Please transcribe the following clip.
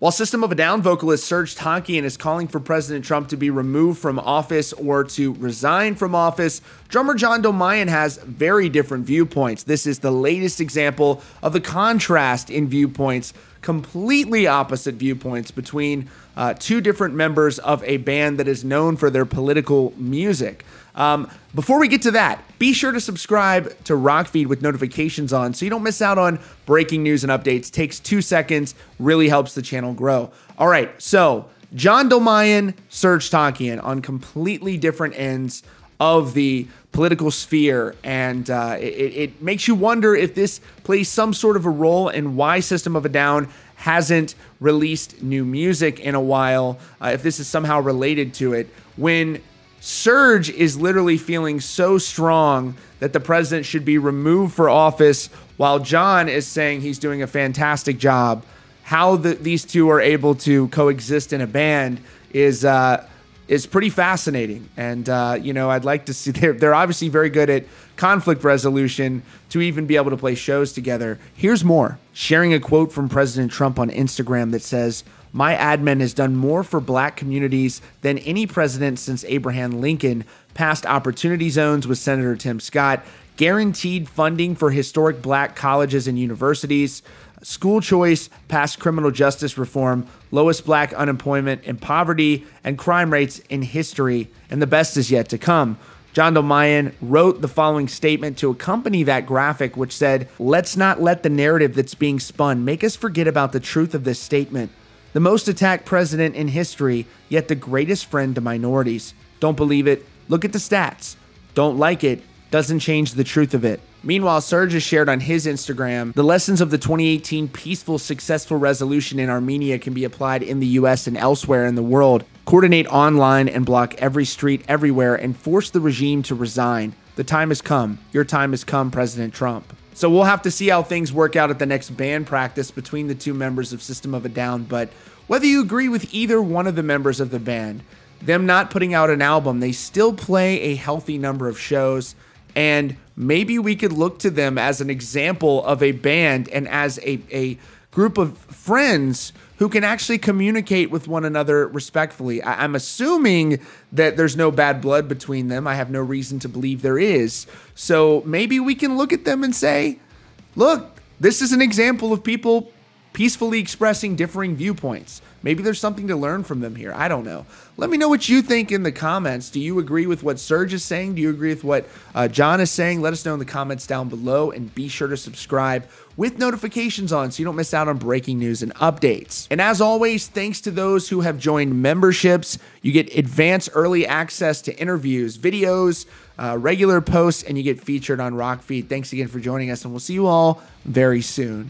While System of a Down vocalist Serj Tankian is calling for President Trump to be removed from office or to resign from office, drummer John Dolmayan has very different viewpoints. This is the latest example of the contrast in viewpoints, completely opposite viewpoints between uh, two different members of a band that is known for their political music. Um, before we get to that, be sure to subscribe to Rockfeed with notifications on so you don't miss out on breaking news and updates. Takes two seconds, really helps the channel grow. All right, so John Dolmayan, Serj Tankian on completely different ends of the political sphere, and uh, it, it makes you wonder if this plays some sort of a role in why System of a Down hasn't released new music in a while, uh, if this is somehow related to it. When Serj is literally feeling so strong that the president should be removed for office, while John is saying he's doing a fantastic job. How the, these two are able to coexist in a band is uh, is pretty fascinating. And uh, you know, I'd like to see they're they're obviously very good at conflict resolution to even be able to play shows together. Here's more. Sharing a quote from President Trump on Instagram that says. My admin has done more for black communities than any president since Abraham Lincoln, passed opportunity zones with Senator Tim Scott, guaranteed funding for historic black colleges and universities, school choice, passed criminal justice reform, lowest black unemployment and poverty and crime rates in history, and the best is yet to come. John Dolmayan wrote the following statement to accompany that graphic, which said, Let's not let the narrative that's being spun make us forget about the truth of this statement the most attacked president in history, yet the greatest friend to minorities. Don't believe it? Look at the stats. Don't like it? Doesn't change the truth of it. Meanwhile, Serj has shared on his Instagram the lessons of the 2018 peaceful, successful resolution in Armenia can be applied in the US and elsewhere in the world. Coordinate online and block every street everywhere and force the regime to resign. The time has come. Your time has come, President Trump. So we'll have to see how things work out at the next band practice between the two members of System of a Down. But whether you agree with either one of the members of the band, them not putting out an album, they still play a healthy number of shows. And maybe we could look to them as an example of a band and as a, a group of friends who can actually communicate with one another respectfully. I- am assuming that there's no bad blood between them. I have no reason to believe there is. So maybe we can look at them and say, look, this is an example of people peacefully expressing differing viewpoints. Maybe there's something to learn from them here. I don't know. Let me know what you think in the comments. Do you agree with what Serj is saying? Do you agree with what uh, John is saying? Let us know in the comments down below and be sure to subscribe with notifications on so you don't miss out on breaking news and updates. And as always, thanks to those who have joined memberships, you get advanced early access to interviews, videos, uh, regular posts, and you get featured on Rockfeed. Thanks again for joining us, and we'll see you all very soon.